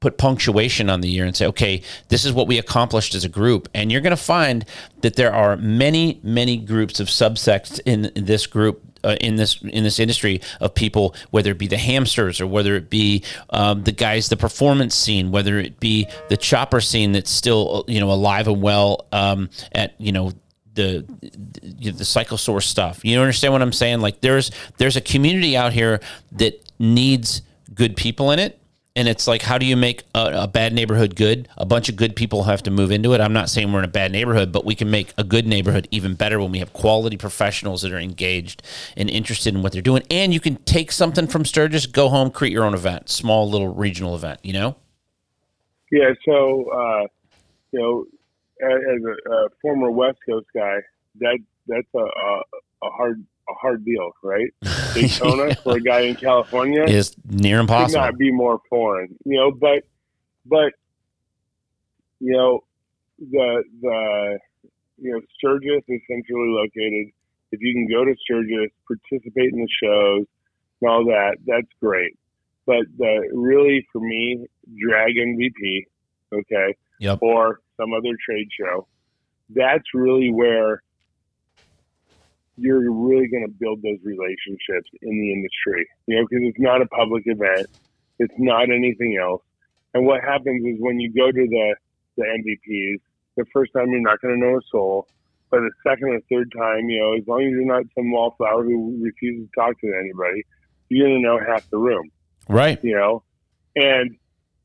put punctuation on the year and say, okay, this is what we accomplished as a group. And you're going to find that there are many, many groups of subsects in this group. Uh, in this in this industry of people, whether it be the hamsters or whether it be um, the guys, the performance scene, whether it be the chopper scene that's still you know alive and well um, at you know the the, cycle source stuff. You understand what I'm saying? Like there's there's a community out here that needs good people in it. And it's like, how do you make a, a, bad neighborhood good? A bunch of good people have to move into it. I'm not saying we're in a bad neighborhood, but we can make a good neighborhood even better when we have quality professionals that are engaged and interested in what they're doing. And you can take something from Sturgis, go home, create your own event, small little regional event. You know? Yeah. So, uh, you know, as a, a, former West Coast guy, that that's a, a, a hard a hard deal, right? Daytona for a guy in California is near impossible. Could not be more foreign, you know. But but you know the the you know Sturgis is centrally located. If you can go to Sturgis, participate in the shows and all that, that's great. But the really for me, drag MVP, okay, yep. or some other trade show. That's really where you're really going to build those relationships in the industry, you know, because it's not a public event, it's not anything else. And what happens is when you go to the the MVPs, the first time you're not going to know a soul, but the second or third time, you know, as long as you're not some wallflower who refuses to talk to anybody, you're going to know half the room, right? You know, and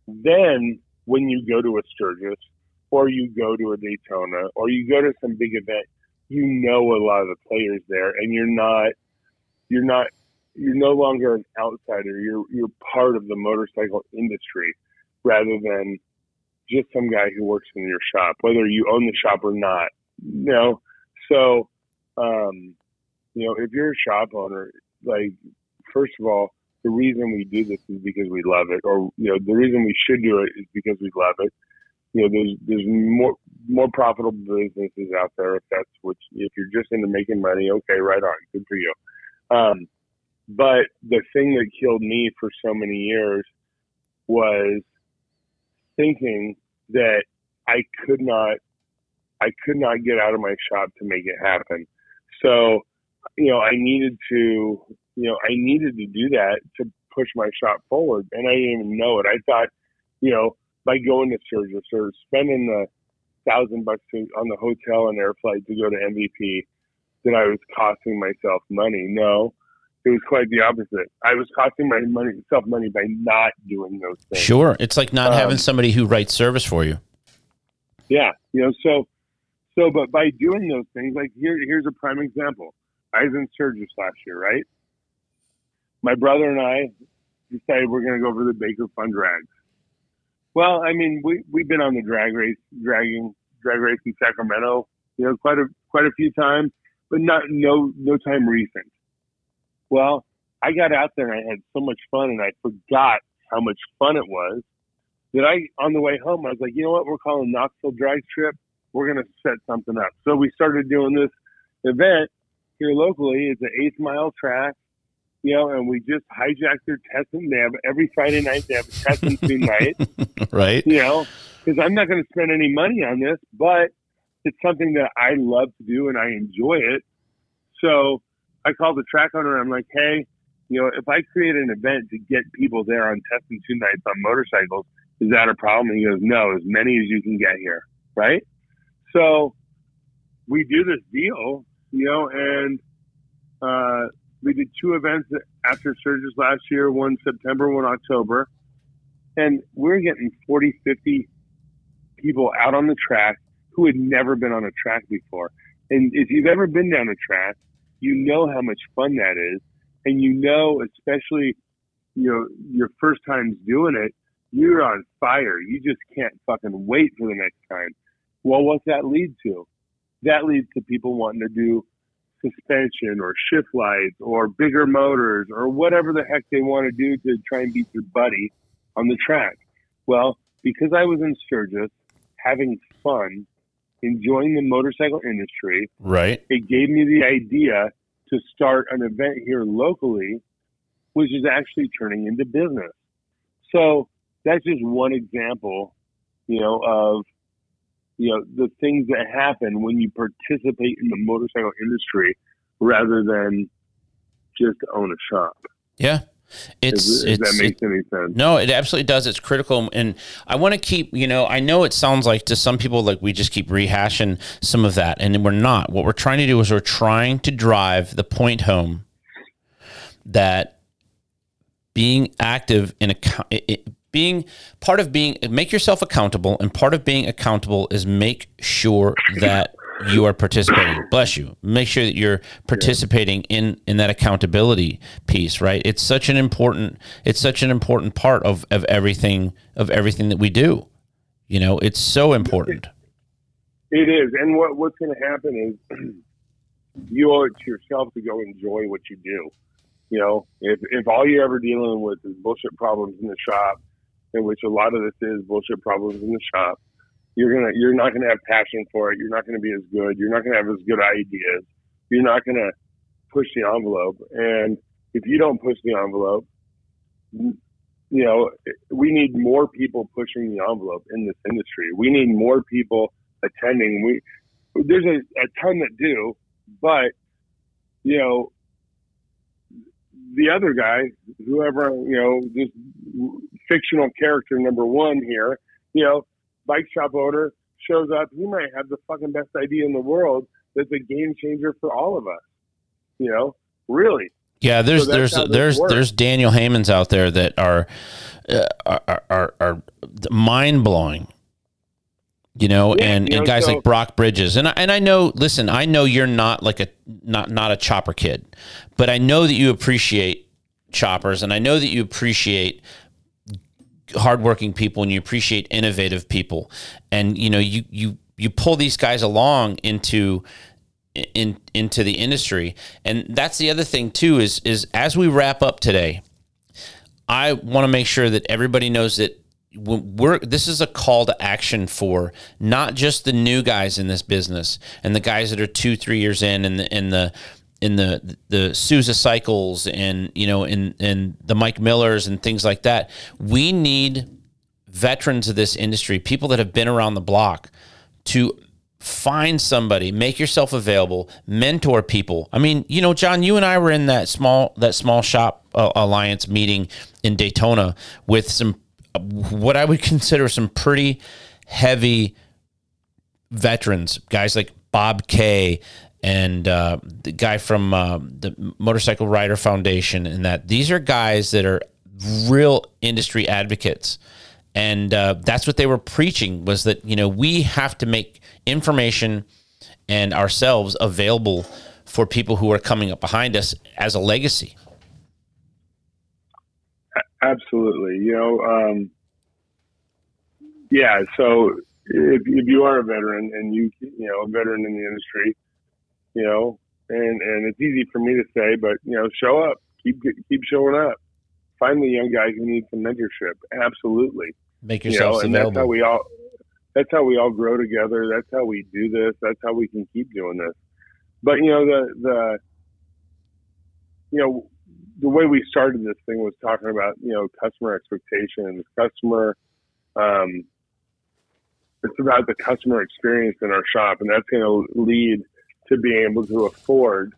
then when you go to a Sturgis or you go to a Daytona or you go to some big event, you know a lot of the players there and you're not you're not you're no longer an outsider. You're you're part of the motorcycle industry rather than just some guy who works in your shop, whether you own the shop or not. You know, so um, you know, if you're a shop owner, like first of all, the reason we do this is because we love it, or you know, the reason we should do it is because we love it. You know, there's there's more more profitable businesses out there if that's which if you're just into making money, okay, right on, good for you. Um, but the thing that killed me for so many years was thinking that I could not I could not get out of my shop to make it happen. So, you know, I needed to, you know, I needed to do that to push my shop forward. And I didn't even know it. I thought, you know, by going to Sturgis or spending the thousand bucks on the hotel and air flight to go to MVP, that I was costing myself money. No, it was quite the opposite. I was costing my money, self money by not doing those things. Sure, it's like not Um, having somebody who writes service for you. Yeah, you know, so so, but by doing those things, like here, here's a prime example. I was in Sturgis last year, right? My brother and I decided we're going to go over the Baker Fund drags. Well, I mean, we we've been on the drag race, dragging drag race in Sacramento, you know, quite a quite a few times, but not no no time recent. Well, I got out there and I had so much fun, and I forgot how much fun it was that I on the way home I was like, you know what, we're calling Knoxville Drag Strip. We're gonna set something up. So we started doing this event here locally. It's an eighth mile track, you know, and we just hijacked their testing. They have every Friday night they have a testing tune night, right? you know, because I'm not going to spend any money on this, but it's something that I love to do and I enjoy it. So I called the track owner. I'm like, hey, you know, if I create an event to get people there on testing two nights on motorcycles, is that a problem? And he goes, no, as many as you can get here, right? So we do this deal, you know, and uh, we did two events after Sturgis last year, one September, one October. And we're getting 40, 50 people out on the track who had never been on a track before. And if you've ever been down a track, you know how much fun that is. And you know, especially, you know, your first times doing it, you're on fire. You just can't fucking wait for the next time. Well, what's that lead to? That leads to people wanting to do suspension or shift lights or bigger motors or whatever the heck they want to do to try and beat their buddy on the track. Well, because I was in Sturgis having fun, enjoying the motorcycle industry, Right. it gave me the idea to start an event here locally, which is actually turning into business. So that's just one example, you know, of you know the things that happen when you participate in the motorcycle industry rather than just own a shop. Yeah. It's it's that it- any sense. No, it absolutely does. It's critical. And I want to keep, you know, I know it sounds like to some people like we just keep rehashing some of that, and we're not. What we're trying to do is we're trying to drive the point home that being active in a being part of being make yourself accountable and part of being accountable is make sure that you are participating. Bless you. Make sure that you're participating in in that accountability piece right? It's such an important it's such an important part of of everything of everything that we do. You know it's so important. It is, and what what's going to happen is you owe it to yourself to go enjoy what you do. You know, if if all you're ever dealing with is bullshit problems in the shop, in which a lot of this is bullshit problems in the shop, you're gonna you're not gonna have passion for it. You're not gonna be as good. You're not gonna have as good ideas. You're not gonna push the envelope. And if you don't push the envelope, you know, we need more people pushing the envelope in this industry. We need more people attending. We there's a, a ton that do, but you know, the other guy, whoever you know, this fictional character number one here, you know, bike shop owner shows up. He might have the fucking best idea in the world. That's a game changer for all of us. You know, really. Yeah, there's So there's there's works. there's Daniel Haymans out there that are uh, are are, are mind blowing. You know, Yeah, and, you and know, guys so- like Brock Bridges, and I, and I know. Listen, I know you're not like a not not a chopper kid, but I know that you appreciate choppers, and I know that you appreciate hardworking people and you appreciate innovative people, and you know you you you pull these guys along into in into the industry, and that's the other thing too is is as we wrap up today, I want to make sure that everybody knows that we're this is a call to action for not just the new guys in this business and the guys that are two three years in and the in the in the the Souza cycles and you know in in the Mike Millers and things like that. We need veterans of this industry, people that have been around the block, to find somebody, make yourself available, mentor people. I mean, you know, John, you and I were in that small that small shop uh, alliance meeting in Daytona with some what I would consider some pretty heavy veterans, guys like Bob Kay and uh, the guy from uh, the Motorcycle Rider Foundation, and that these are guys that are real industry advocates, and uh, that's what they were preaching was that you know we have to make information and ourselves available for people who are coming up behind us as a legacy. Absolutely. You know, um, yeah. So if, if you are a veteran and you, you know, a veteran in the industry, you know, and, and it's easy for me to say, but, you know, show up, keep, keep showing up. Find the young guys who need some mentorship. Absolutely. Make yourself you know, available. And that's how we all, that's how we all grow together. That's how we do this. That's how we can keep doing this. But, you know, the, the, you know, the way we started this thing was talking about you know customer expectations, customer. Um, it's about the customer experience in our shop, and that's going to lead to being able to afford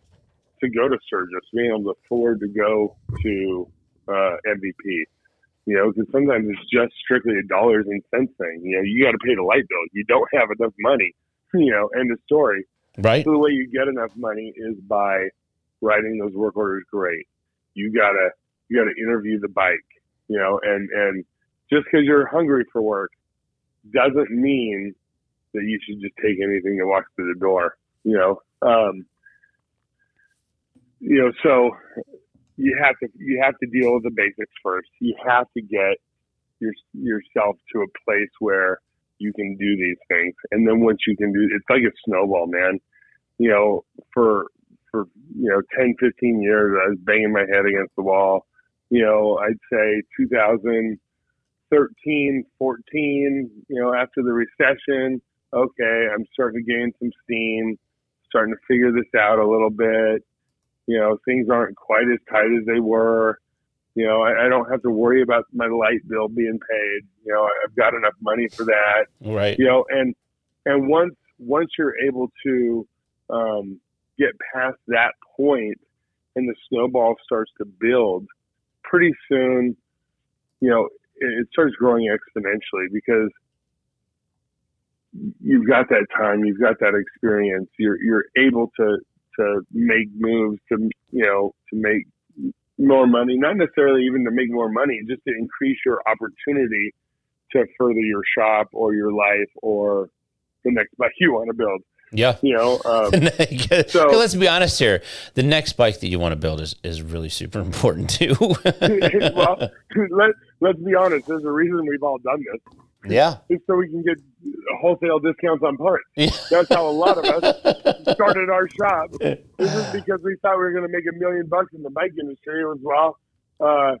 to go to Sturgis, being able to afford to go to uh, MVP. You know, because sometimes it's just strictly a dollars and cents thing. You know, you got to pay the light bill. You don't have enough money. You know, end of story. Right. So the way you get enough money is by writing those work orders great you gotta you gotta interview the bike, you know, and and just because you're hungry for work doesn't mean that you should just take anything that walks through the door, you know. Um, you know, so you have to you have to deal with the basics first. You have to get your yourself to a place where you can do these things, and then once you can do, it's like a snowball, man. You know, for for you know 10 15 years i was banging my head against the wall. You know i'd say 2013 14 you know after the recession okay i'm starting to gain some steam starting to figure this out a little bit. You know things aren't quite as tight as they were. You know I, I don't have to worry about my light bill being paid. You know i've got enough money for that. Right. You know and and once once you're able to um, get past that point and the snowball starts to build, pretty soon, you know, it, starts growing exponentially because you've got that time, you've got that experience, you're you're able to to make moves to you know to make more money, not necessarily even to make more money, just to increase your opportunity to further your shop or your life or the next bike you want to build. Yeah. You know, um, so let's be honest here. The next bike that you want to build is, is really super important too. well, let, let's be honest. There's a reason we've all done this. Yeah. It's so we can get wholesale discounts on parts. Yeah. That's how a lot of us started our shop. This is because we thought we were going to make a million bucks in the bike industry. It was, well, uh,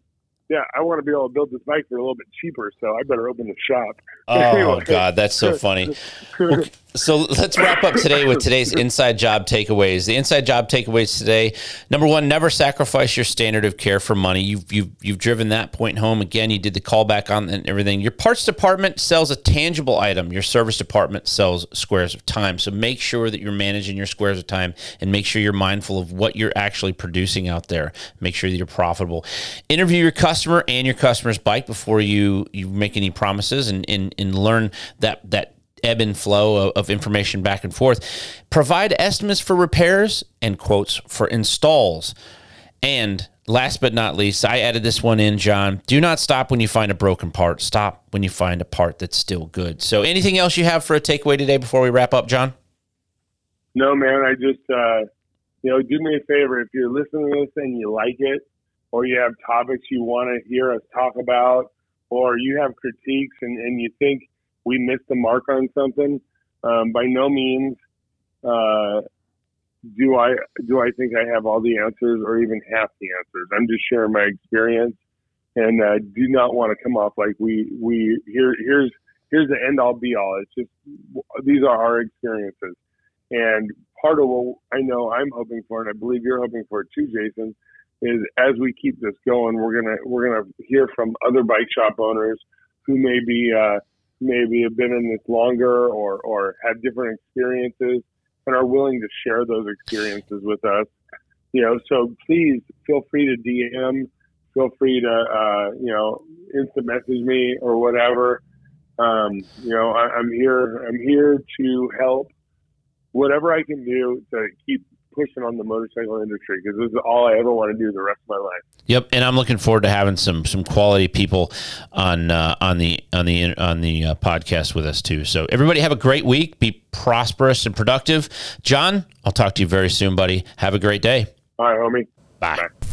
yeah, I want to be able to build this bike for a little bit cheaper, so I better open the shop. Oh anyway. God, that's so funny. so let's wrap up today with today's inside job takeaways. The inside job takeaways today: number one, never sacrifice your standard of care for money. You've you've you've driven that point home again. You did the callback on and everything. Your parts department sells a tangible item. Your service department sells squares of time. So make sure that you're managing your squares of time and make sure you're mindful of what you're actually producing out there. Make sure that you're profitable. Interview your customers customer and your customer's bike before you you make any promises and and, and learn that that ebb and flow of, of information back and forth. Provide estimates for repairs and quotes for installs. And last but not least, I added this one in, John. Do not stop when you find a broken part. Stop when you find a part that's still good. So, anything else you have for a takeaway today before we wrap up, John? No, man. I just, uh, you know, do me a favor. If you're listening to this and you like it, or you have topics you want to hear us talk about, or you have critiques and, and you think we missed the mark on something, um, by no means uh, do I do I think I have all the answers or even half the answers. I'm just sharing my experience, and uh, do not want to come off like we we here here's here's the end all be all. It's just these are our experiences, and part of what I know I'm hoping for, and I believe you're hoping for it too, Jason, is as we keep this going, we're gonna we're gonna hear from other bike shop owners who may be uh, maybe have been in this longer or or have different experiences and are willing to share those experiences with us. You know, so please feel free to DM, feel free to uh, you know instant message me or whatever. Um, you know, I, I'm here. I'm here to help whatever I can do to keep pushing on the motorcycle industry because this is all I ever want to do the rest of my life. Yep, and I'm looking forward to having some some quality people on uh, on the on the on the uh, podcast with us too. So everybody have a great week. Be prosperous and productive. John, I'll talk to you very soon, buddy. Have a great day. All right, homie. Bye. Bye.